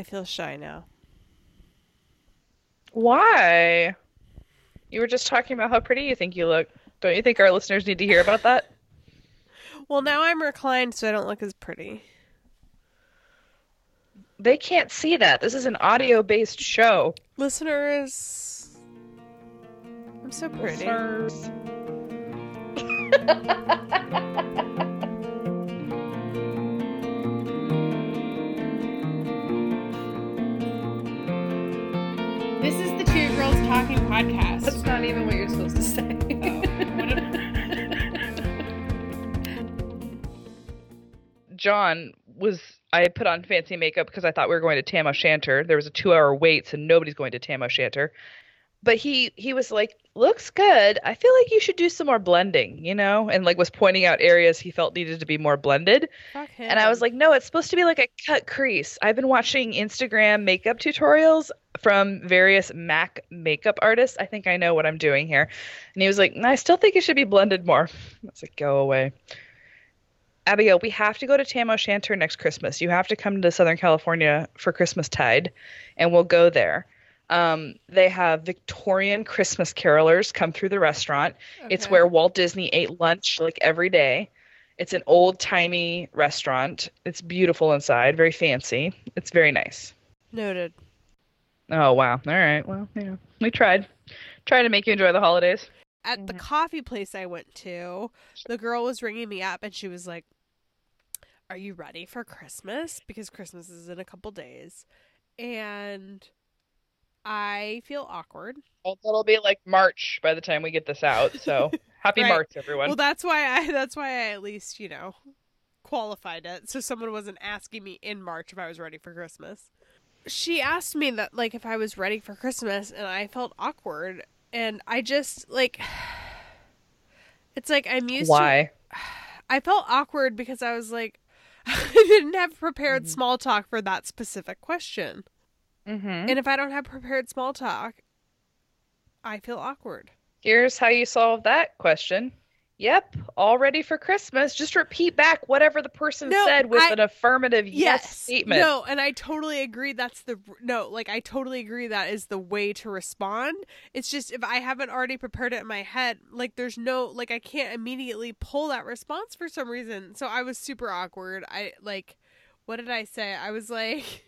I feel shy now. Why? You were just talking about how pretty you think you look. Don't you think our listeners need to hear about that? Well, now I'm reclined, so I don't look as pretty. They can't see that. This is an audio based show. Listeners, I'm so pretty. Listeners. podcast. That's not even what you're supposed to say. John was I put on fancy makeup because I thought we were going to Tam O'Shanter. There was a two hour wait, so nobody's going to Tam O'Shanter. But he he was like, looks good. I feel like you should do some more blending, you know, and like was pointing out areas he felt needed to be more blended. And I was like, no, it's supposed to be like a cut crease. I've been watching Instagram makeup tutorials from various Mac makeup artists. I think I know what I'm doing here. And he was like, I still think it should be blended more. I was like, go away. Abigail, we have to go to Tam O'Shanter next Christmas. You have to come to Southern California for Christmas tide, and we'll go there. Um, they have Victorian Christmas carolers come through the restaurant. It's where Walt Disney ate lunch like every day. It's an old timey restaurant. It's beautiful inside, very fancy. It's very nice. Noted. Oh wow. All right. Well, yeah. We tried. Tried to make you enjoy the holidays. At the Mhm. coffee place I went to, the girl was ringing me up and she was like, Are you ready for Christmas? Because Christmas is in a couple days. And I feel awkward. Well, it'll be like March by the time we get this out. So happy Right. March, everyone. Well, that's why I that's why I at least, you know, qualified it. So someone wasn't asking me in March if I was ready for Christmas. She asked me that like if I was ready for Christmas and I felt awkward and I just like it's like I'm used to Why? I felt awkward because I was like I didn't have prepared Mm-hmm. small talk for that specific question. Mm-hmm. And if I don't have prepared small talk, I feel awkward. Here's how you solve that question. Yep, all ready for Christmas. Just repeat back whatever the person No, said with I- an affirmative yes, statement. No, and I totally agree. That's the no. Like I totally agree. That is the way to respond. It's just if I haven't already prepared it in my head, like there's no like I can't immediately pull that response for some reason. So I was super awkward. I like, what did I say? I was like,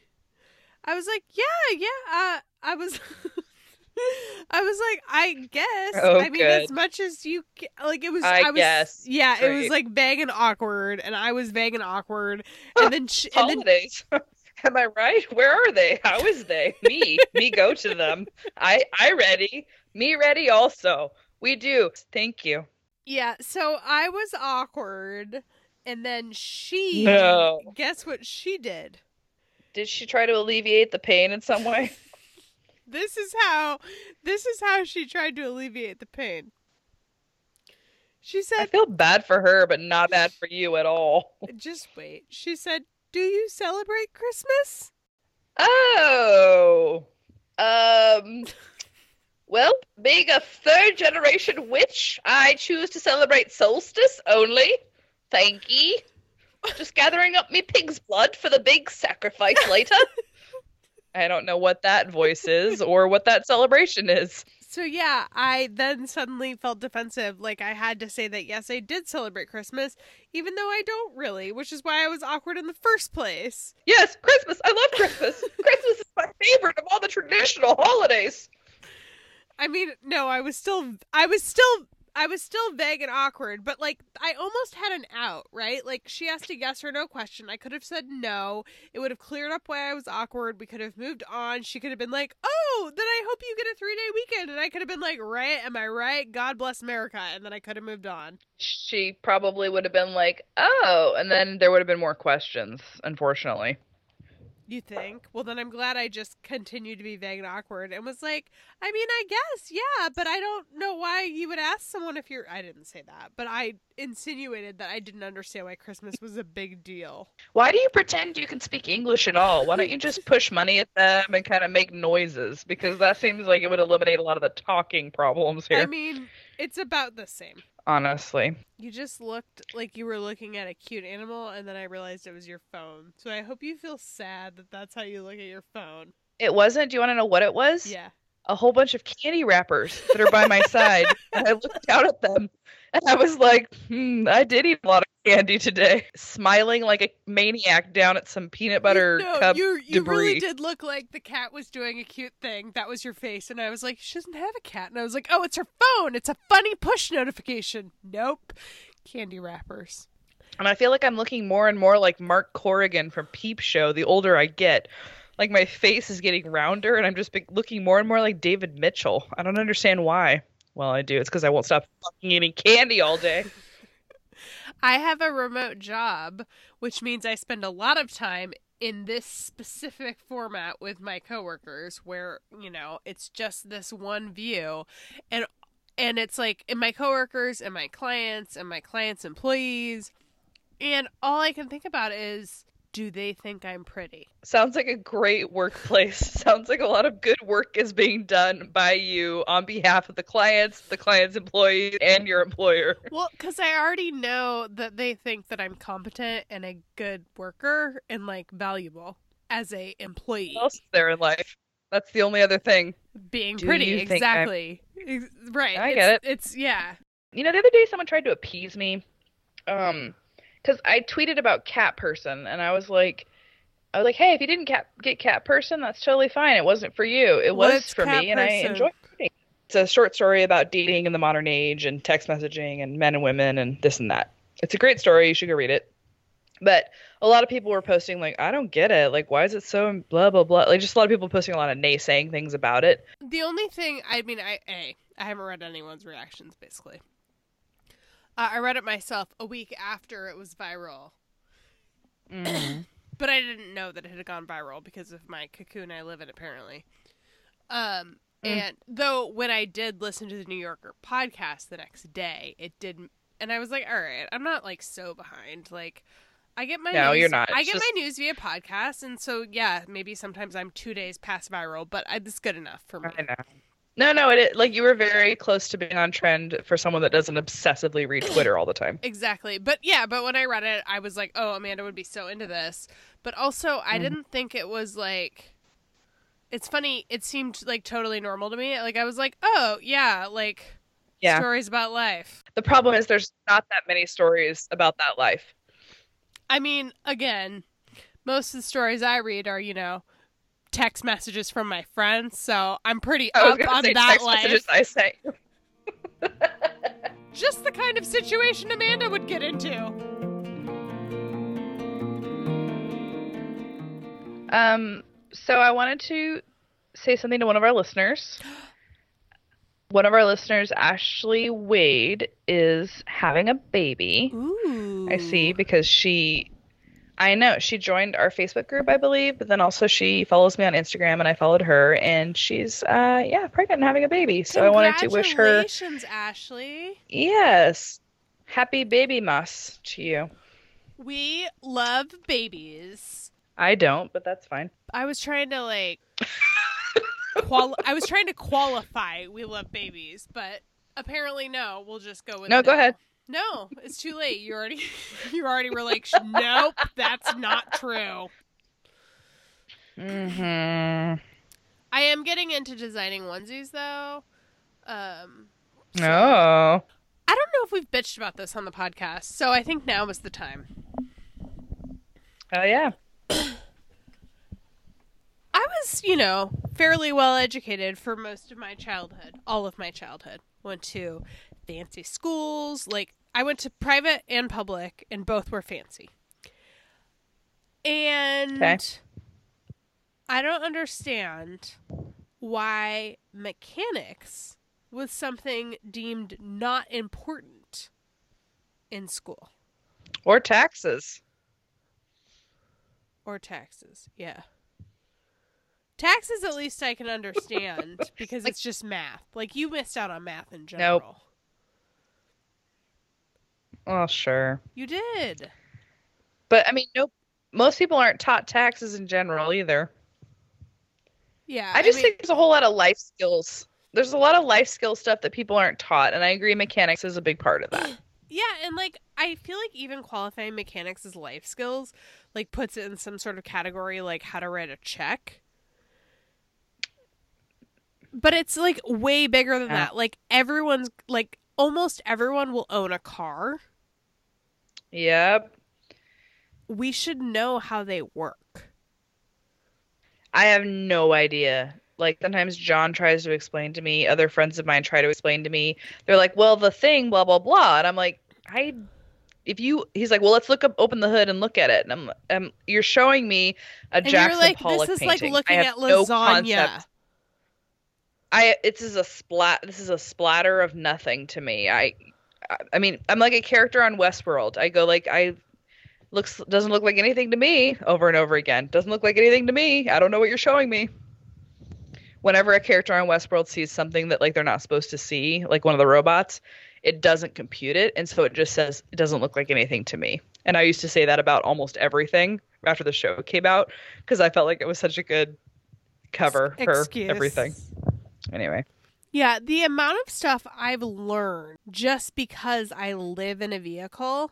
I was like, yeah, yeah. Uh, I was. I was like, I guess. Oh, I mean, good. as much as you like, it was. I was, guess. Yeah, it was like vague and awkward, and I was vague and awkward, and then sh- and then Holidays. Am I right? Where are they? How is they? Me. Me go to them. I I ready. Me ready also. We do. Thank you. Yeah, so I was awkward, and then she. No. Guess what she did? Did she try to alleviate the pain in some way? This is how. This is how she tried to alleviate the pain. She said I feel bad for her, but not bad for you at all. "Just wait." She said, "Do you celebrate Christmas?" Oh. Um well, being a third generation witch, I choose to celebrate solstice only. Thank ye. Just gathering up me pig's blood for the big sacrifice later. I don't know what that voice is or what that celebration is. So yeah, I then suddenly felt defensive, like I had to say that yes, I did celebrate Christmas, even though I don't really, which is why I was awkward in the first place. Yes, Christmas. I love Christmas. Christmas is my favorite of all the traditional holidays. I mean, no, I was still I was still I was still vague and awkward, but like I almost had an out, right? Like she asked a yes or no question. I could have said no. It would have cleared up why I was awkward. We could have moved on. She could have been like, "Oh, then I hope you get a 3-day weekend." And I could have been like, "Right? Am I right? God bless America." And then I could have moved on. She probably would have been like, "Oh," and then there would have been more questions, unfortunately. You think? Well, then I'm glad I just continued to be vague and awkward and was like, I mean, I guess, yeah, but I don't know why you would ask someone if you're. I didn't say that, but I insinuated that I didn't understand why Christmas was a big deal. Why do you pretend you can speak English at all? Why don't you just push money at them and kind of make noises? Because that seems like it would eliminate a lot of the talking problems here. I mean, It's about the same. honestly. You just looked like you were looking at a cute animal, and then I realized it was your phone. So I hope you feel sad that that's how you look at your phone. It wasn't. Do you want to know what it was? Yeah. A whole bunch of candy wrappers that are by my side. And I looked down at them and I was like, hmm, I did eat a lot of candy today. Smiling like a maniac down at some peanut butter no, cup you you really debris. did look like the cat was doing a cute thing. That was your face, and I was like, she doesn't have a cat, and I was like, oh, it's her phone. It's a funny push notification. Nope, candy wrappers. And I feel like I'm looking more and more like Mark Corrigan from Peep Show the older I get. Like my face is getting rounder and I'm just be- looking more and more like David Mitchell. I don't understand why. Well, I do. It's because I won't stop fucking eating candy all day. I have a remote job, which means I spend a lot of time in this specific format with my coworkers where, you know, it's just this one view and and it's like in my coworkers and my clients and my clients' employees and all I can think about is do they think I'm pretty? Sounds like a great workplace. Sounds like a lot of good work is being done by you on behalf of the clients, the client's employees, and your employer. Well, because I already know that they think that I'm competent and a good worker and like valuable as a employee. What else is there in life? That's the only other thing. Being Do pretty, you think I'm- exactly. Right. I it's, get it. It's yeah. You know, the other day someone tried to appease me. Um, because I tweeted about cat person, and I was like, I was like, hey, if you didn't cat get cat person, that's totally fine. It wasn't for you. It was What's for me, and I person? enjoyed reading. It's a short story about dating in the modern age and text messaging and men and women and this and that. It's a great story. You should go read it. But a lot of people were posting like, I don't get it. Like, why is it so blah blah blah? Like, just a lot of people posting a lot of naysaying things about it. The only thing I mean, I a I haven't read anyone's reactions basically. Uh, I read it myself a week after it was viral, but I didn't know that it had gone viral because of my cocoon I live in apparently. Um, Mm. and though when I did listen to the New Yorker podcast the next day, it didn't, and I was like, all right, I'm not like so behind. Like, I get my No, news, you're not. I get just- my news via podcast, and so yeah, maybe sometimes I'm two days past viral, but I, it's good enough for me. I know. No, no, it, like you were very close to being on trend for someone that doesn't obsessively read Twitter all the time. Exactly. But yeah, but when I read it, I was like, oh, Amanda would be so into this. But also, I Mhm. didn't think it was like. It's funny. It seemed like totally normal to me. Like I was like, oh yeah, like Yeah. stories about life. The problem is there's not that many stories about that life. I mean, again, most of the stories I read are you know text messages from my friends, so I'm pretty I up on say that text life. messages I say. Just the kind of situation Amanda would get into. Um, so I wanted to say something to one of our listeners. One of our listeners, Ashley Wade, is having a baby. Ooh. I see because she I know she joined our Facebook group, I believe, but then also she follows me on Instagram and I followed her and she's uh yeah, pregnant and having a baby. So I wanted to wish her Congratulations, Ashley. yes. Happy baby muss to you. We love babies. I don't, but that's fine. I was trying to like quali- I was trying to qualify we love babies, but apparently no. We'll just go with No, go ahead. No, it's too late. You already you already were like nope, that's not true. Mm-hmm. I am getting into designing onesies though. Um so- Oh. I don't know if we've bitched about this on the podcast, so I think now is the time. Oh yeah. I was, you know, fairly well educated for most of my childhood, all of my childhood. Went to fancy schools, like I went to private and public, and both were fancy. And Okay. I don't understand why mechanics was something deemed not important in school Or taxes. or taxes. Yeah. Taxes, at least I can understand because it's just math. Like you missed out on math in general. Oh sure. You did. But I mean, nope. Most people aren't taught taxes in general either. Yeah. I just mean, think there's a whole lot of life skills there's a lot of life skill stuff that people aren't taught, and I agree mechanics is a big part of that. Yeah, and like I feel like even qualifying mechanics as life skills like puts it in some sort of category like how to write a check. But it's like way bigger than Yeah. that. Like everyone's like almost everyone will own a car. Yep. We should know how they work. I have no idea. Like sometimes John tries to explain to me, other friends of mine try to explain to me. They're like, "Well, the thing, blah blah blah," and I'm like, "I." If you, he's like, well, let's look up, open the hood and look at it. And I'm, um, you're showing me a And Jackson you're like, Pollock this is like looking at no lasagna. concept. I, this is a splat. This is a splatter of nothing to me. I, I- mean, I'm like a character on Westworld. I go like, I looks doesn't look like anything to me over and over again. Doesn't look like anything to me. I don't know what you're showing me. Whenever a character on Westworld sees something that like they're not supposed to see, like one of the robots, it doesn't compute it, and so it just says it doesn't look like anything to me. And I used to say that about almost everything after the show came out because I felt like it was such a good cover for everything. Anyway, Yeah, the amount of stuff I've learned just because I live in a vehicle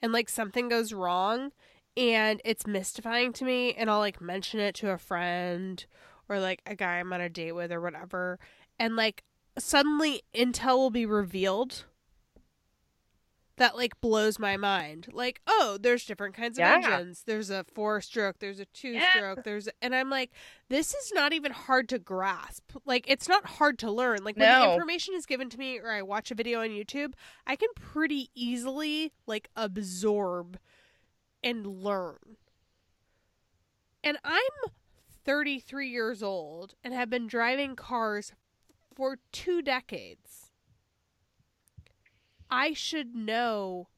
and like something goes wrong and it's mystifying to me and I'll like mention it to a friend or like a guy I'm on a date with or whatever. And like suddenly intel will be revealed that like blows my mind. Like, oh, there's different kinds of Yeah. engines. There's a four stroke, there's a two stroke, there's and I'm like, this is not even hard to grasp. Like, it's not hard to learn. Like when the information is given to me or I watch a video on YouTube, I can pretty easily like absorb and learn. And I'm 33 years old and have been driving cars for two decades. I should know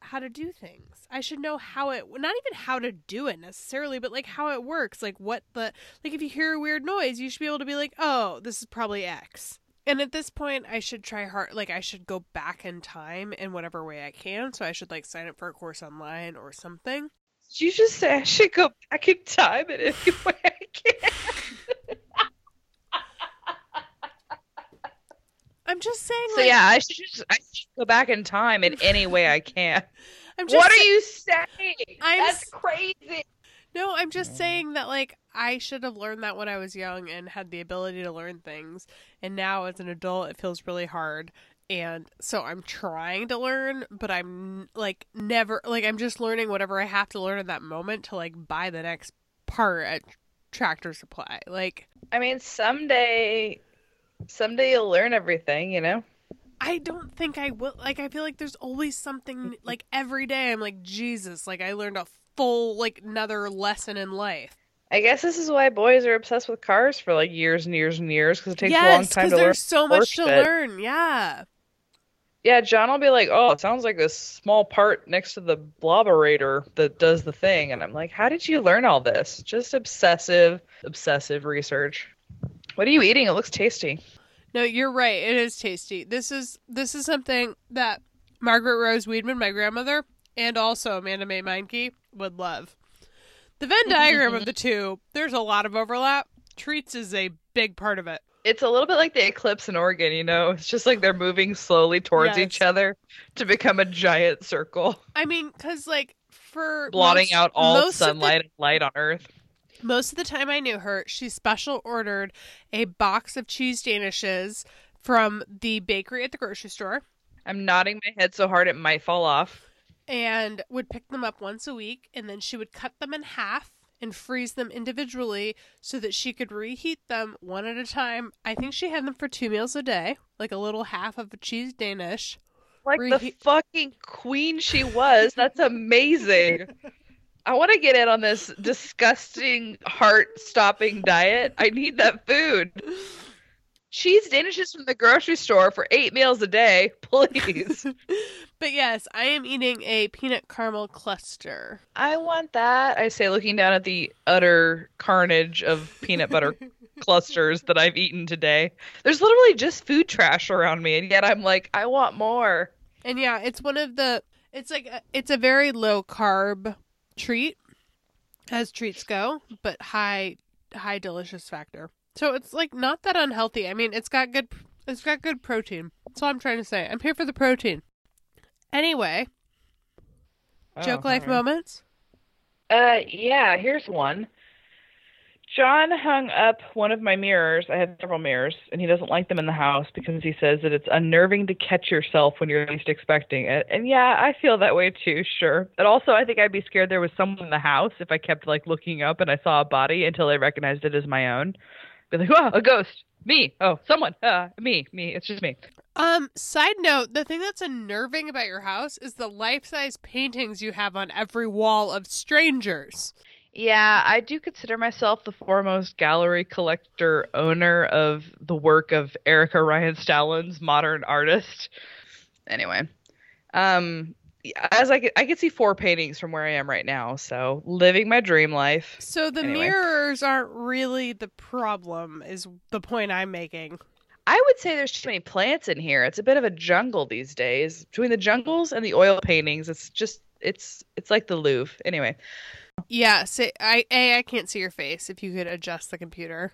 how to do things. I should know how it not even how to do it necessarily, but like how it works. Like what the like if you hear a weird noise, you should be able to be like, "Oh, this is probably X." And at this point, I should try hard like I should go back in time in whatever way I can. So I should like sign up for a course online or something. you just say I should go back in time in any way I can? I'm just saying So like yeah, I should just I should go back in time in any way I can. I'm just What are you saying? I'm That's crazy. No, I'm just saying that like I should have learned that when I was young and had the ability to learn things. And now as an adult it feels really hard. And so I'm trying to learn, but I'm like never like I'm just learning whatever I have to learn in that moment to like buy the next part at Tractor Supply. Like I mean, someday, someday you'll learn everything. You know. I don't think I will like I feel like there's always something like every day I'm like Jesus, like I learned a full like another lesson in life. I guess this is why boys are obsessed with cars for like years and years and years because it takes a long time to learn. there's so much to learn. Yeah. Yeah, John will be like, "Oh, it sounds like this small part next to the blobberator that does the thing," and I'm like, "How did you learn all this? Just obsessive, obsessive research." What are you eating? It looks tasty. No, you're right. It is tasty. This is this is something that Margaret Rose Weedman, my grandmother, and also Amanda May Meinke would love. The Venn diagram of the two, there's a lot of overlap. Treats is a big part of it. It's a little bit like the eclipse in Oregon, you know? It's just like they're moving slowly towards Yes. each other to become a giant circle, I mean, because like for blotting most- out all of the- sunlight and light on Earth. Most of the time I knew her, she special ordered a box of cheese danishes from the bakery at the grocery store I'm nodding my head so hard it might fall off. and would pick them up once a week and then she would cut them in half and freeze them individually so that she could reheat them one at a time. I think she had them for two meals a day, like a little half of a cheese danish. Like the fucking queen she was. That's amazing. I want to get in on this disgusting heart stopping diet. I need that food. Cheese danishes from the grocery store for eight meals a day, please. But yes, I am eating a peanut caramel cluster. I want that. I say, looking down at the utter carnage of peanut butter clusters that I've eaten today. There's literally just food trash around me, and yet I'm like, I want more. And yeah, it's one of the it's like a, it's a very low carb treat as treats go, but high high delicious factor. So it's like not that unhealthy. I mean, it's got good it's got good protein. That's all I'm trying to say. I'm here for the protein. Anyway, joke Oh, life alright. moments. Uh, yeah, here's one. John hung up one of my mirrors. I have several mirrors, and he doesn't like them in the house because he says that it's unnerving to catch yourself when you're least expecting it. And yeah, I feel that way too, sure. But also, I think I'd be scared there was someone in the house if I kept like looking up and I saw a body until I recognized it as my own. Be like, oh, a ghost. Me. Oh, someone. Uh, me. Me. It's just me. Um, side note, the thing that's unnerving about your house is the life-size paintings you have on every wall of strangers. Yeah, I do consider myself the foremost gallery collector owner of the work of Erica Ryan Stallin's modern artist. Anyway, um, as I could, I could see four paintings from where I am right now, so living my dream life. So the Anyway. mirrors aren't really the problem is the point I'm making. I would say there's too many plants in here. It's a bit of a jungle these days. Between the jungles and the oil paintings, it's just it's it's like the Louvre. Anyway, Yeah, say I A I can't see your face if you could adjust the computer.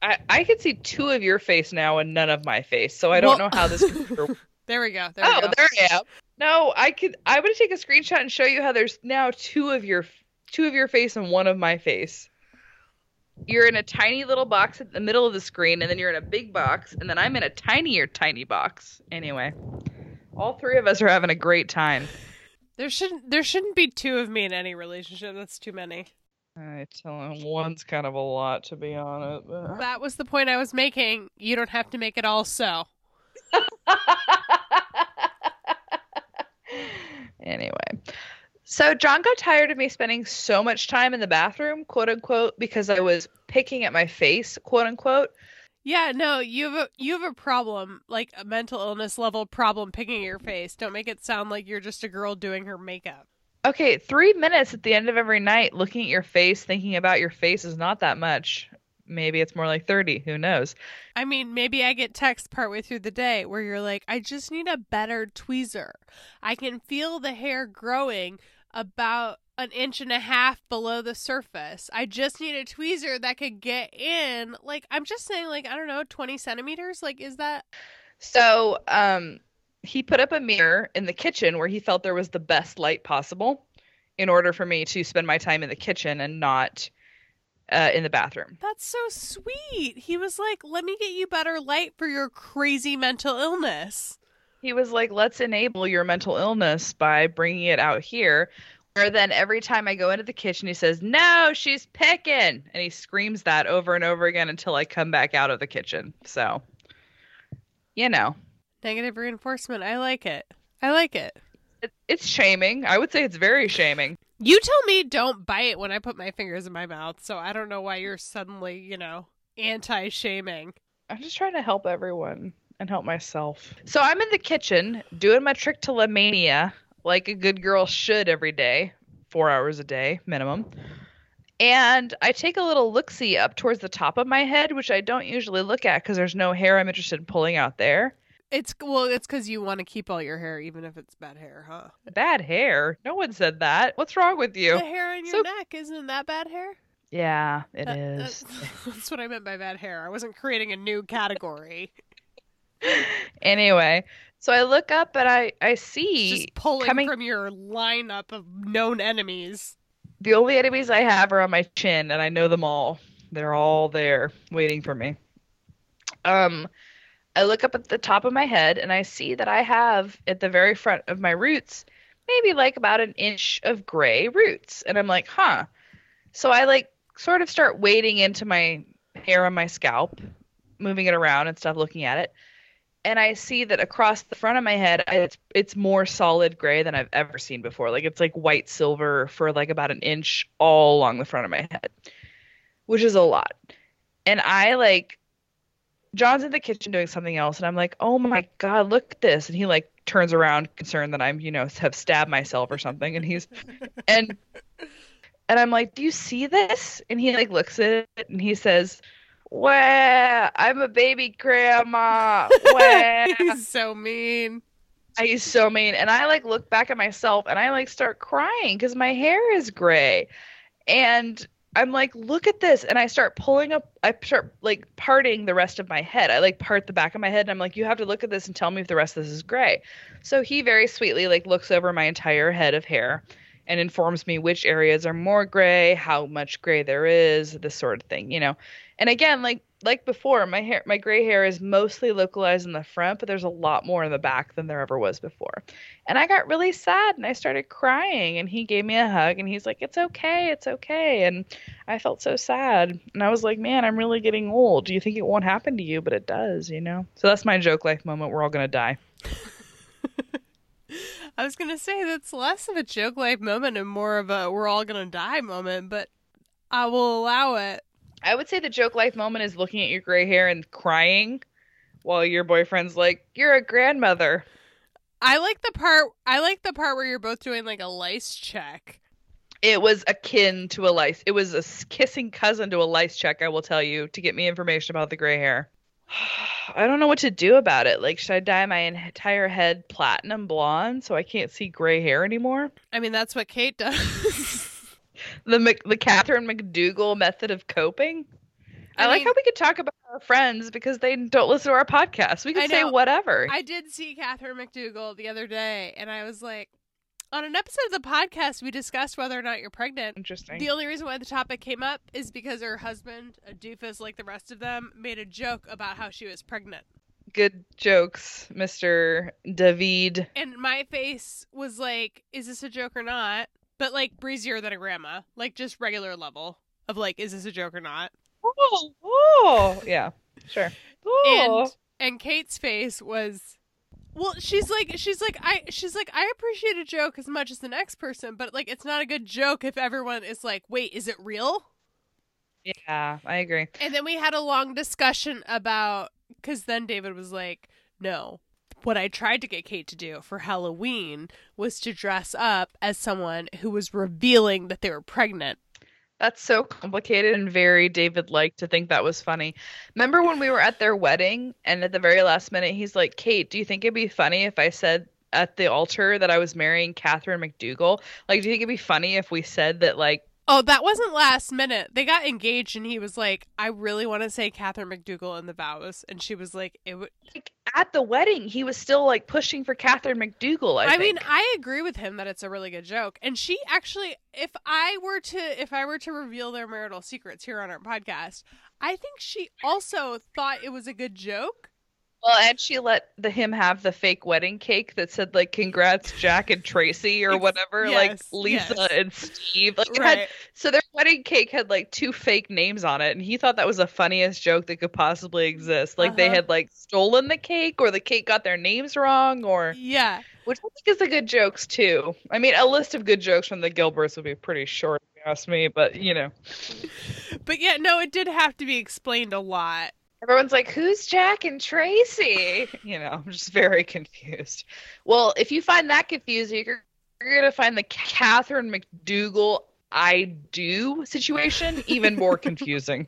I I can see two of your face now and none of my face, so I don't Well- know how this computer There we go. There oh, we go. there I am. No, I could. I would take a screenshot and show you how there's now two of your two of your face and one of my face. You're in a tiny little box at the middle of the screen, and then you're in a big box, and then I'm in a tinier, tiny box. Anyway, all three of us are having a great time. There shouldn't there shouldn't be two of me in any relationship. That's too many. I tell him one's kind of a lot, to be honest. but- That was the point I was making. You don't have to make it all so. anyway, so John got tired of me spending so much time in the bathroom, quote unquote, because I was picking at my face, quote unquote. Yeah, no, you have a you have a problem, like a mental illness level problem picking your face. Don't make it sound like you're just a girl doing her makeup. Okay, three minutes at the end of every night looking at your face, thinking about your face is not that much. Maybe it's more like 30. Who knows? I mean, maybe I get text partway through the day where you're like, I just need a better tweezer. I can feel the hair growing about an inch and a half below the surface. I just need a tweezer that could get in. Like, I'm just saying, like, I don't know, 20 centimeters? Like, is that. So, um, he put up a mirror in the kitchen where he felt there was the best light possible in order for me to spend my time in the kitchen and not uh, in the bathroom. That's so sweet. He was like, let me get you better light for your crazy mental illness. He was like, let's enable your mental illness by bringing it out here. Where then every time I go into the kitchen, he says, no, she's picking. And he screams that over and over again until I come back out of the kitchen. So, you know, Negative reinforcement. I like it. I like it. it, it's shaming. I would say it's very shaming. You tell me don't bite when I put my fingers in my mouth, so I don't know why you're suddenly, you know, anti shaming. I'm just trying to help everyone and help myself. So I'm in the kitchen doing my trichotillomania like a good girl should every day, four hours a day minimum. And I take a little look see up towards the top of my head, which I don't usually look at because there's no hair I'm interested in pulling out there. It's well, it's because you want to keep all your hair, even if it's bad hair, huh? Bad hair? No one said that. What's wrong with you? The hair on your So- neck isn't that bad hair? Yeah, it That- is. That's, that's what I meant by bad hair. I wasn't creating a new category. anyway, so I look up and I I see just pulling coming- from your lineup of known enemies. The only enemies I have are on my chin, and I know them all. They're all there waiting for me. Um, I look up at the top of my head, and I see that I have at the very front of my roots, maybe like about an inch of gray roots, and I'm like, huh. So I like sort of start wading into my hair on my scalp, moving it around and stuff, looking at it. And I see that across the front of my head, it's it's more solid gray than I've ever seen before. Like it's like white silver for like about an inch all along the front of my head, which is a lot. And I like, John's in the kitchen doing something else, and I'm like, oh my god, look at this. And he like turns around, concerned that I'm you know have stabbed myself or something. And he's and and I'm like, do you see this? And he like looks at it and he says. Well, I'm a baby grandma. He's so mean. He's so mean. And I like look back at myself and I like start crying because my hair is gray. And I'm like, look at this. And I start pulling up, I start like parting the rest of my head. I like part the back of my head and I'm like, you have to look at this and tell me if the rest of this is gray. So he very sweetly like looks over my entire head of hair and informs me which areas are more gray, how much gray there is, this sort of thing, you know. And again, like like before, my hair my gray hair is mostly localized in the front, but there's a lot more in the back than there ever was before. And I got really sad and I started crying and he gave me a hug and he's like, "It's okay, it's okay." And I felt so sad. And I was like, "Man, I'm really getting old. Do you think it won't happen to you, but it does, you know?" So that's my joke life moment. We're all going to die. I was gonna say that's less of a joke life moment and more of a we're all gonna die moment, but I will allow it. I would say the joke life moment is looking at your gray hair and crying while your boyfriend's like, "You're a grandmother." I like the part I like the part where you're both doing like a lice check. It was akin to a lice. It was a kissing cousin to a lice check, I will tell you, to get me information about the gray hair. I don't know what to do about it. Like, should I dye my entire head platinum blonde so I can't see gray hair anymore? I mean that's what Kate does. The Mc, the Catherine McDougal method of coping. I, I like how we could talk about our friends because they don't listen to our podcast. We could say whatever. I did see Catherine McDougal the other day and I was like on an episode of the podcast we discussed whether or not you're pregnant. Interesting. The only reason why the topic came up is because her husband, a doofus like the rest of them, made a joke about how she was pregnant. Good jokes, Mr. David. And my face was like, is this a joke or not? But like breezier than a grandma. Like just regular level of like, is this a joke or not? Oh, oh, yeah, sure. Oh. And and Kate's face was well, she's like she's like I she's like I appreciate a joke as much as the next person, but like it's not a good joke if everyone is like, "Wait, is it real?" yeah, I agree. And then we had a long discussion about because then David was like, no. What I tried to get Kate to do for Halloween was to dress up as someone who was revealing that they were pregnant. That's so complicated and very David like to think that was funny. Remember when we were at their wedding and at the very last minute he's like, Kate, do you think it'd be funny if I said at the altar that I was marrying Catherine McDougal? Like, do you think it'd be funny if we said that like Oh, that wasn't last minute. They got engaged, and he was like, "I really want to say Catherine McDougal in the vows," and she was like, "It would." like at the wedding he was still like pushing for Catherine McDougal, I, I, mean. I agree with him that it's a really good joke, and she actually, if I were to, if I were to reveal their marital secrets here on our podcast, I think she also thought it was a good joke. Well, and she let the him have the fake wedding cake that said like "Congrats, Jack and Tracy" or whatever, like Lisa yes. and Steve. Like, it had- Right? so their wedding cake had like two fake names on it, and he thought that was the funniest joke that could possibly exist. Like they Uh-huh. had like stolen the cake, or the cake got their names wrong, or Yeah. which I think is the good jokes too. I mean, a list of good jokes from the Gilberts would be pretty short, if you ask me. But you know, But yeah, no, it did have to be explained a lot. Everyone's like, "Who's Jack and Tracy?" You know, I'm just very confused. Well, if you find that confusing, you're, you're gonna find the Catherine McDougal "I do" situation even more confusing.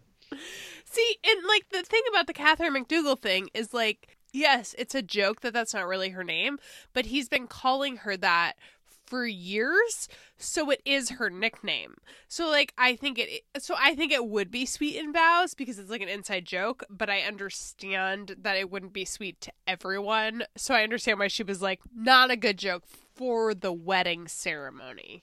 See, and like the thing about the Catherine McDougal thing is like, yes, it's a joke that that's not really her name, but he's been calling her that for years, so it is her nickname. So like, I think it. So I think it would be sweet in vows because it's like an inside joke, but I understand that it wouldn't be sweet to everyone. So I understand why she was like, not a good joke for the wedding ceremony.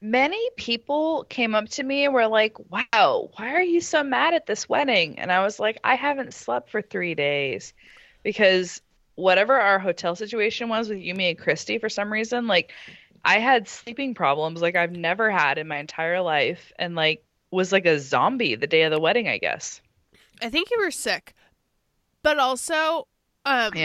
Many people came up to me and were like, "Wow, why are you so mad at this wedding?" And I was like, "I haven't slept for three days because whatever our hotel situation was with Yumi and Christy, for some reason, like I had sleeping problems like I've never had in my entire life, and like was like a zombie the day of the wedding, I guess. I think you were sick, but also, um, Yeah.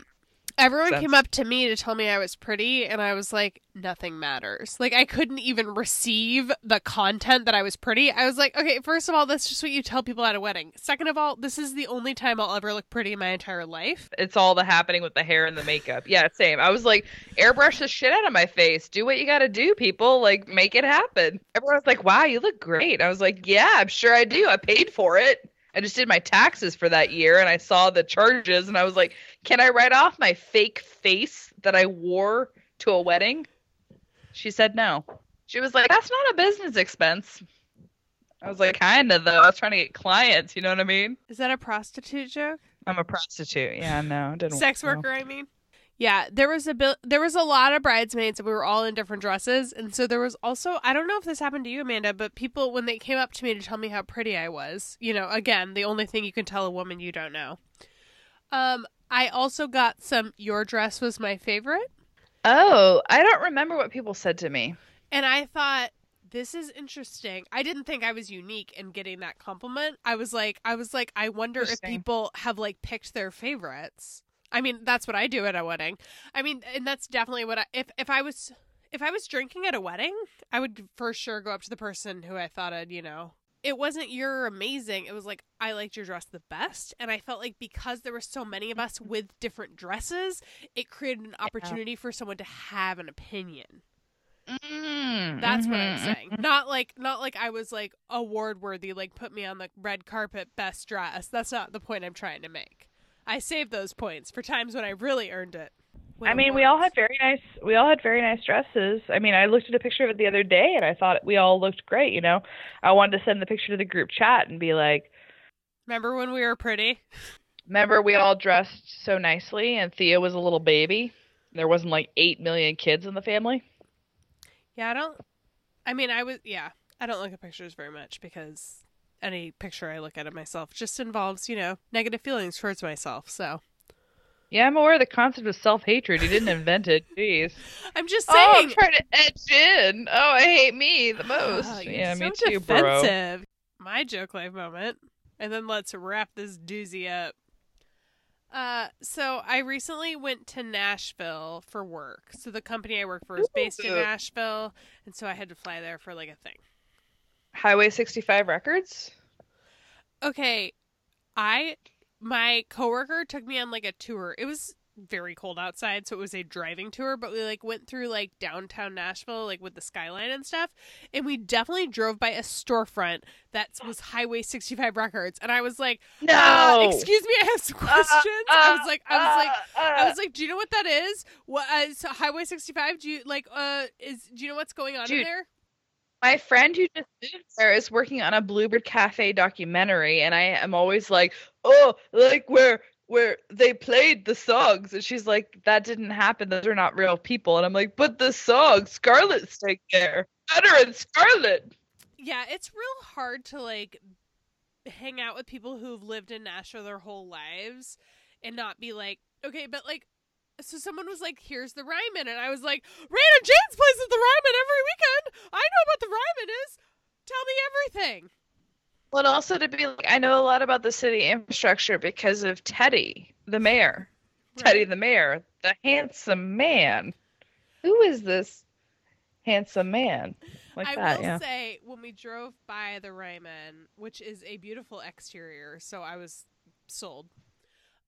Everyone Sense. came up to me to tell me I was pretty, and I was like, nothing matters. Like, I couldn't even receive the content that I was pretty. I was like, okay, first of all, that's just what you tell people at a wedding. Second of all, this is the only time I'll ever look pretty in my entire life. It's all the happening with the hair and the makeup. Yeah, same. I was like, airbrush the shit out of my face. Do what you got to do, people. Like, make it happen. Everyone was like, wow, you look great. I was like, yeah, I'm sure I do. I paid for it. I just did my taxes for that year and I saw the charges and I was like, can I write off my fake face that I wore to a wedding? She said no. She was like, that's not a business expense. I was like, kinda though. I was trying to get clients. You know what I mean? Is that a prostitute joke? I'm a prostitute. Yeah, no, didn't. Sex worker, I mean. Yeah, there was a bil- there was a lot of bridesmaids and we were all in different dresses and so there was also I don't know if this happened to you Amanda but people when they came up to me to tell me how pretty I was, you know, again, the only thing you can tell a woman you don't know. Um I also got some your dress was my favorite Oh, I don't remember what people said to me. and I thought this is interesting. I didn't think I was unique in getting that compliment. I was like I was like I wonder if people have like picked their favorites. I mean, that's what I do at a wedding. I mean, and that's definitely what I if if I was if I was drinking at a wedding, I would for sure go up to the person who I thought I'd, you know, it wasn't you're amazing. It was like I liked your dress the best, and I felt like because there were so many of us with different dresses, it created an opportunity for someone to have an opinion. Mm, That's what I'm mhm, saying. Not like not like I was like award worthy, like put me on the red carpet best dress. That's not the point I'm trying to make. I saved those points for times when I really earned it. I mean, we all had very nice. We all had very nice dresses. I mean, I looked at a picture of it the other day, and I thought we all looked great. You know, I wanted to send the picture to the group chat and be like, Remember when we were pretty? "Remember, we all dressed so nicely, and Thea was a little baby. There wasn't like eight million kids in the family." Yeah, I don't I mean I was yeah. I don't look at pictures very much because any picture I look at of myself just involves, you know, negative feelings towards myself. So Yeah, I'm aware of the concept of self hatred. You didn't invent it. Jeez. I'm just Oh, saying I'm trying to edge in. Oh, I hate me the most. Oh, yeah, so me too, bro. defensive. My joke life moment. And then let's wrap this doozy up. Uh, so I recently went to Nashville for work. So the company I work for is based in Nashville, and so I had to fly there for like a thing. Highway 65 Records. Okay, I my coworker took me on like a tour. It was very cold outside, so it was a driving tour, but we like went through like downtown Nashville, like with the skyline and stuff, and we definitely drove by a storefront that was Highway 65 Records, and I was like, No. uh, excuse me, I have some questions. I was like, I was like. uh, I was like, "Do you know what that is? What uh, so Highway 65? Do you like uh is do you know what's going on in there?" My friend who just moved there is working on a Bluebird Cafe documentary, and I am always like, "Oh, like where where they played the songs," and she's like, "That didn't happen. Those are not real people." And I'm like, "But the songs, Scarlett's stayed there. Better and Scarlett." Yeah, it's real hard to like hang out with people who've lived in Nashville their whole lives and not be like, okay, but like, so someone was like, here's the Ryman. And I was like, Rayna Jaymes plays at the Ryman every weekend. I know what the Ryman is. Tell me everything. But also to be like, I know a lot about the city infrastructure because of Teddy, the mayor. Teddy, the mayor, the handsome man. Who is this handsome man? Like I that, will yeah. say, when we drove by the Ryman, which is a beautiful exterior, so I was sold.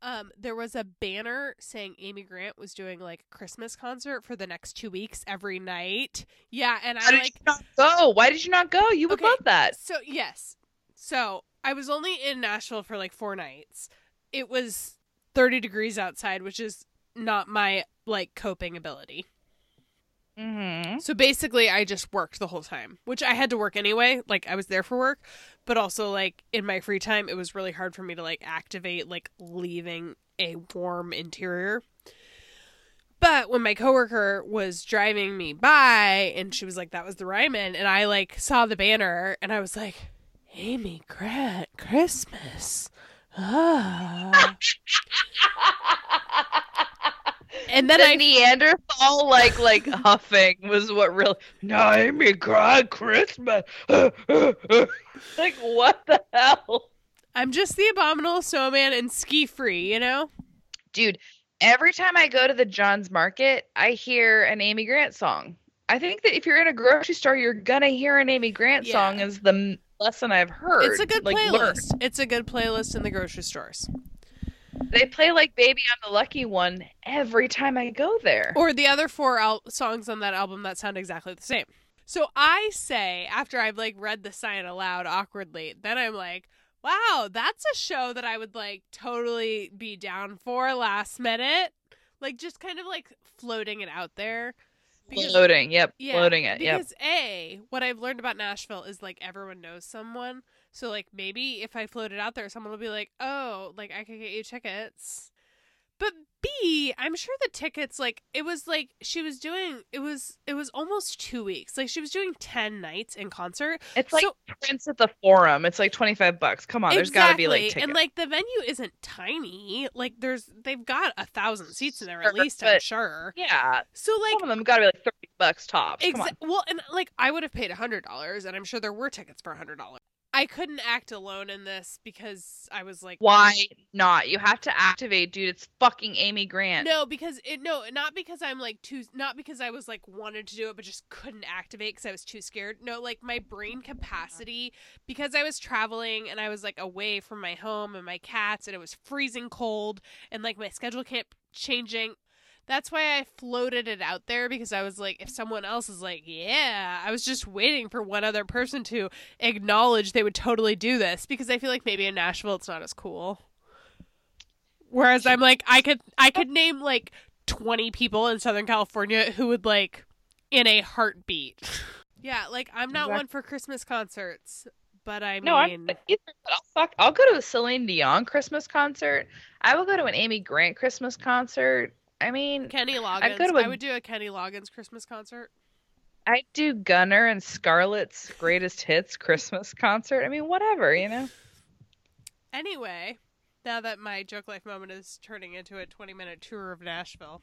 Um, there was a banner saying Amy Grant was doing like a Christmas concert for the next two weeks every night. Yeah, and I like go? Why did you not go? You would Okay. love that. so yes. So I was only in Nashville for like four nights. It was thirty degrees outside, which is not my like coping ability. Mm-hmm. So basically, I just worked the whole time, which I had to work anyway. Like I was there for work, but also like in my free time, it was really hard for me to like activate like leaving a warm interior. But when my coworker was driving me by, and she was like, "That was the Ryman," and I like saw the banner, and I was like, "Amy Grant, Christmas." Ah. And then the I Neanderthal like like huffing was what really no Amy God Christmas like what the hell I'm just the abominable snowman and SkiFree, you know? dude every time I go to the John's Market I hear an Amy Grant song I think that if you're in a grocery store you're gonna hear an Amy Grant Yeah. song is the lesson I've heard It's a good like, playlist. learned. It's a good playlist in the grocery stores. They play like Baby I'm the Lucky One every time I go there Or the other four al- songs on that album that sound exactly the same. So I say, after I've like read the sign aloud awkwardly, then I'm like, wow, that's a show that I would like totally be down for last minute. Like just kind of like floating it out there. Because- Floating. Yep. Yeah, Floating it. Yep. Because a, what I've learned about Nashville is like everyone knows someone. So like maybe if I float it out there, someone will be like, "Oh, like I could get you tickets." But B, I'm sure the tickets like it was like she was doing it was it was almost 2 weeks. Like she was doing 10 nights in concert. It's like So- Prince at the Forum. It's like 25 bucks. Come on. There's got to be like tickets. And like the venue isn't tiny. Like there's they've got a thousand seats in there at Sure, least, I'm sure. yeah. So like Some of them got to be like 30 bucks tops. Come on. Exa- well, and like I would have paid a hundred dollars, and I'm sure there were tickets for a hundred dollars. I couldn't act alone in this because I was like, Why not? You have to activate, dude. It's fucking Amy Grant. No, because it no, not because I'm like too, not because I was like wanted to do it, but just couldn't activate because I was too scared. No, like my brain oh capacity because I was traveling and I was like away from my home and my cats, and it was freezing cold, and like my schedule kept changing. That's why I floated it out there because I was like, if someone else is like, yeah, I was just waiting for one other person to acknowledge they would totally do this because I feel like maybe in Nashville it's not as cool. Whereas I'm like, I could, I could name like 20 people in Southern California who would like in a heartbeat. yeah, like I'm not Exact- one for Christmas concerts, but I mean, No, I'm either. I'll fuck. I'll go to a Celine Dion Christmas concert. I will go to an Amy Grant Christmas concert. I mean, Kenny Loggins. Go to I would do a Kenny Loggins Christmas concert. I'd do Gunnar and Scarlett's greatest hits Christmas concert. I mean, whatever, you know. Anyway, now that my joke life moment is turning into a 20 minute tour of Nashville.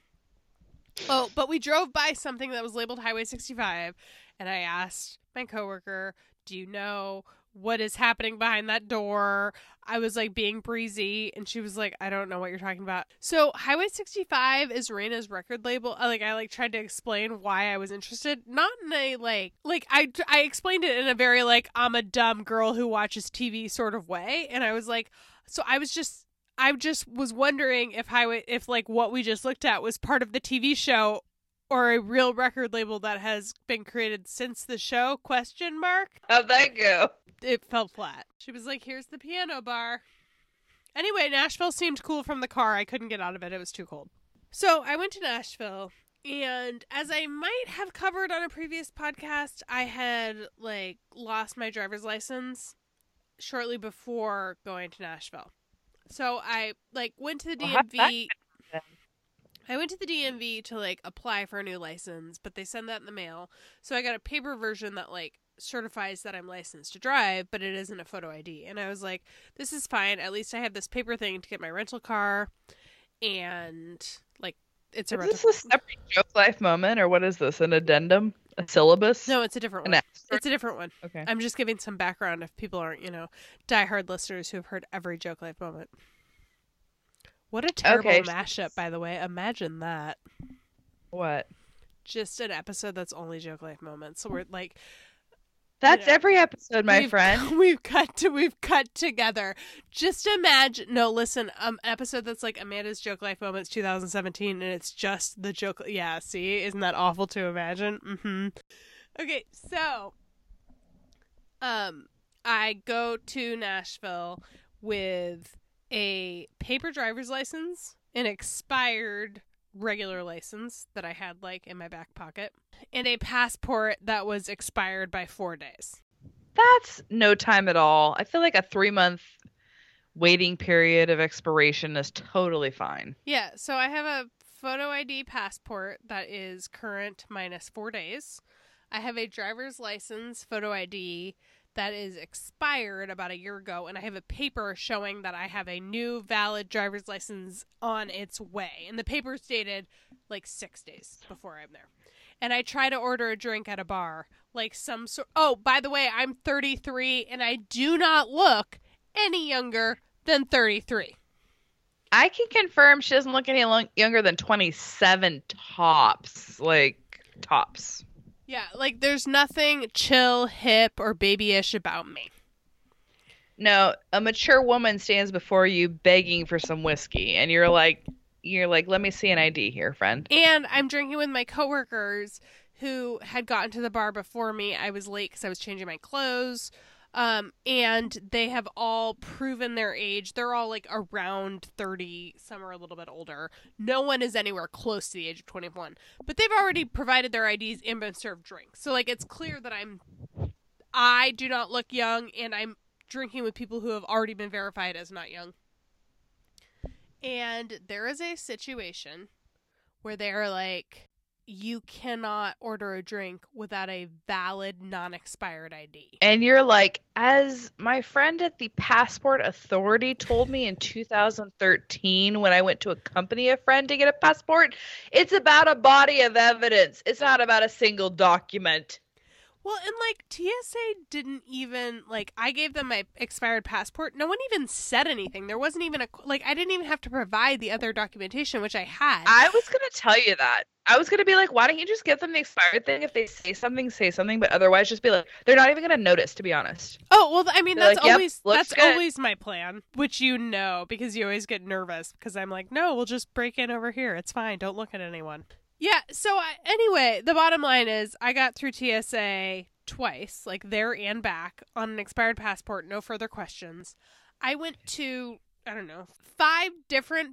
Oh, but we drove by something that was labeled Highway 65, and I asked my coworker, Do you know what is happening behind that door? I was like being breezy, and she was like, I don't know what you're talking about. So, Highway 65 is Rayna's record label. Uh, like, I like tried to explain why I was interested, not in a like, like I, I explained it in a very like, I'm a dumb girl who watches TV sort of way, and I was like, so I was just I just was wondering if highway if like what we just looked at was part of the TV show or a real record label that has been created since the show? Question mark. How'd that go? it fell flat. She was like here's the piano bar. Anyway nashville seemed cool from the car. I couldn't get out of it. It was too cold. So i went to nashville and as i might have covered on a previous podcast i had like lost my driver's license shortly before going to nashville. So i like went to the dmv I went to the DMV to like apply for a new license, but they send that in the mail. So I got a paper version that like certifies that I'm licensed to drive, but it isn't a photo ID. And I was like, this is fine. At least I have this paper thing to get my rental car and like it's a Is rental this a separate joke life moment, or what is this? An addendum? A syllabus? No, it's a different An one. extra? It's a different one. Okay. I'm just giving some background if people aren't, you know, diehard listeners who have heard every joke life moment. What a terrible Okay. mashup, by the way. Imagine that. What? Just an episode that's only joke life moments. So we're like That's know, every episode, my we've, friend. We've cut to we've cut together. Just imagine. No, listen. Um, episode that's like Amanda's joke life moments 2017, and it's just the joke. Yeah, see, isn't that awful to imagine? Mm-hmm. Okay, so, um, I go to Nashville with a paper driver's license, an expired regular license that I had like in my back pocket, and a passport that was expired by four days. That's no time at all. I feel like a three month waiting period of expiration is totally fine. Yeah, so I have a photo ID passport that is current minus four days. I have a driver's license photo ID that is expired about a year ago, and I have a paper showing that I have a new valid driver's license on its way. And the paper's dated like six days before I'm there. And I try to order a drink at a bar, like some sort. Oh, by the way, I'm 33, and I do not look any younger than 33. I can confirm she doesn't look any younger than 27 tops. Like, tops. Yeah, like there's nothing chill, hip, or babyish about me. No, a mature woman stands before you begging for some whiskey, and you're like, you're like, let me see an ID here, friend. And I'm drinking with my coworkers who had gotten to the bar before me. I was late because I was changing my clothes. Um, and they have all proven their age. They're all like around 30, some are a little bit older. No one is anywhere close to the age of 21. But they've already provided their IDs and been served drinks. So like it's clear that I'm I do not look young and I'm drinking with people who have already been verified as not young. And there is a situation where they're like you cannot order a drink without a valid non-expired ID. And you're like, as my friend at the Passport Authority told me in 2013 when I went to accompany a friend to get a passport, it's about a body of evidence. It's not about a single document. Well, and like TSA didn't even like I gave them my expired passport. No one even said anything. There wasn't even a like I didn't even have to provide the other documentation which I had. I was going to tell you that. I was going to be like, why don't you just give them the expired thing? If they say something, say something, but otherwise just be like, they're not even going to notice, to be honest. oh, well I mean They're that's like, always looks that's good." always my plan, which you know because you always get nervous because I'm like, "No, we'll just break in over here. It's fine. Don't look at anyone." Yeah, so I, anyway, the bottom line is I got through TSA twice, like there and back, on an expired passport, no further questions. I went to, I don't know, five different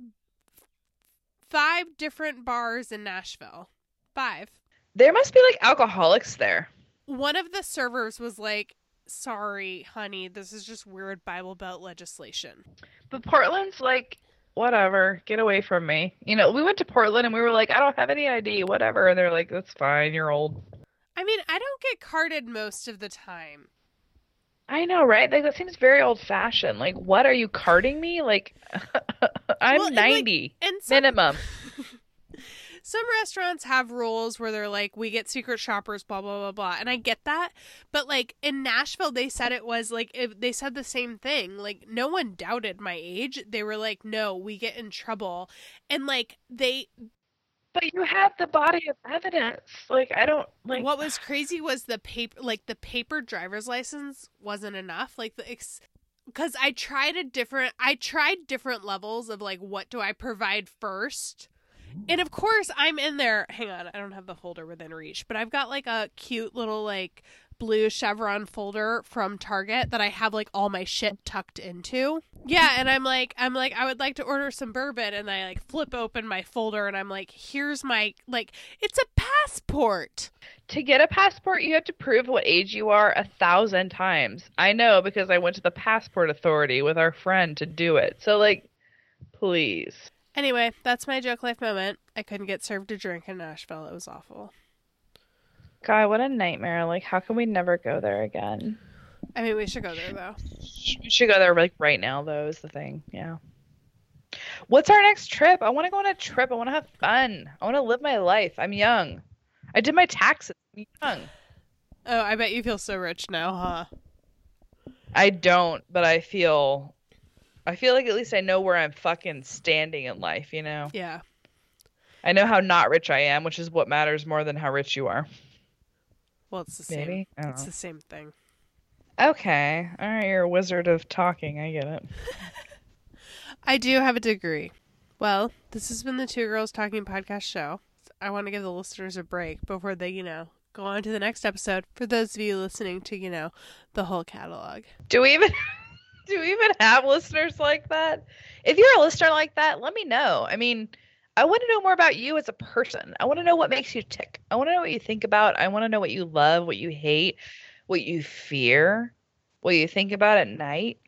five different bars in Nashville. Five. There must be like alcoholics there. One of the servers was like, "Sorry, honey, this is just weird Bible Belt legislation." But Portland's like, whatever, get away from me. You know, we went to Portland and we were like, I don't have any ID, whatever. And they're like, that's fine, you're old. I mean, I don't get carded most of the time. I know, right? Like that seems very old fashioned. Like, what are you carding me? Like, I'm Well, and, like, 90 And some, minimum. some restaurants have rules where they're like, we get secret shoppers, blah blah blah blah, and I get that. But like in Nashville, they said it was like if they said the same thing. Like no one doubted my age. They were like, no, we get in trouble, and like they. But you have the body of evidence. Like, I don't like. what was crazy was the paper, like the paper driver's license wasn't enough. Like the. Ex- because I tried a different, I tried different levels of like, what do I provide first? And of course, I'm in there. Hang on, I don't have the folder within reach, but I've got like a cute little like blue chevron folder from Target that I have like all my shit tucked into. Yeah, and I'm like, I'm like, I would like to order some bourbon, and I like flip open my folder, and I'm like, here's my like, it's a passport. To get a passport, you have to prove what age you are a thousand times. I know because I went to the passport authority with our friend to do it. So, like, please. Anyway, that's my joke life moment. I couldn't get served a drink in Nashville. It was awful. God, what a nightmare. Like, how can we never go there again? I mean, we should go there though. We should go there, like, right now, though, is the thing. Yeah. What's our next trip? I want to go on a trip. I want to have fun. I want to live my life. I'm young. I did my taxes. I'm young. Oh, I bet you feel so rich now, huh? I don't, but I feel. I feel like at least I know where I'm fucking standing in life, you know? Yeah. I know how not rich I am, which is what matters more than how rich you are. Well, it's the same. Maybe? Don't It's know. the same thing. Okay. All right, you're a wizard of talking. I get it. I do have a degree. Well, this has been the Two Girls Talking podcast show. I want to give the listeners a break before they, you know, go on to the next episode. For those of you listening to, you know, the whole catalog. Do we even do we even have listeners like that? If you're a listener like that, let me know. I mean, I want to know more about you as a person. I want to know what makes you tick. I want to know what you think about. I want to know what you love, what you hate, what you fear, what you think about at night.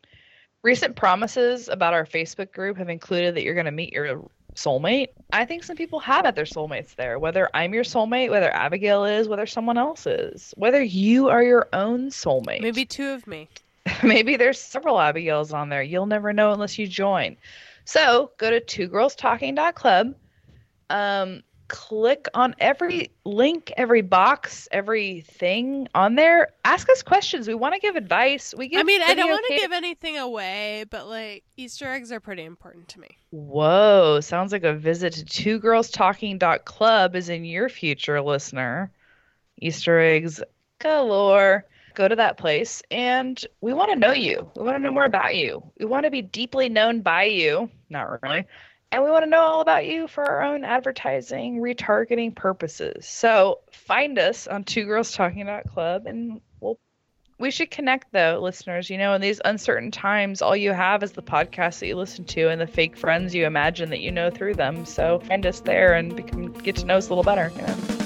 Recent promises about our Facebook group have included that you're going to meet your soulmate. I think some people have met their soulmates there, whether I'm your soulmate, whether Abigail is, whether someone else is, whether you are your own soulmate. Maybe two of me. Maybe there's several Abigails on there. You'll never know unless you join. So go to twogirlstalking.club. Um, click on every link, every box, everything on there. Ask us questions. We want to give advice. We give I mean, I don't want to give anything away, but like Easter eggs are pretty important to me. Whoa, sounds like a visit to two girls talking.club is in your future, listener. Easter eggs galore. Go to that place and we want to know you. We want to know more about you. We want to be deeply known by you. Not really. And we want to know all about you for our own advertising, retargeting purposes. So find us on two girls talking.club and we'll we should connect though, listeners. You know, in these uncertain times, all you have is the podcast that you listen to and the fake friends you imagine that you know through them. So find us there and become get to know us a little better. You know?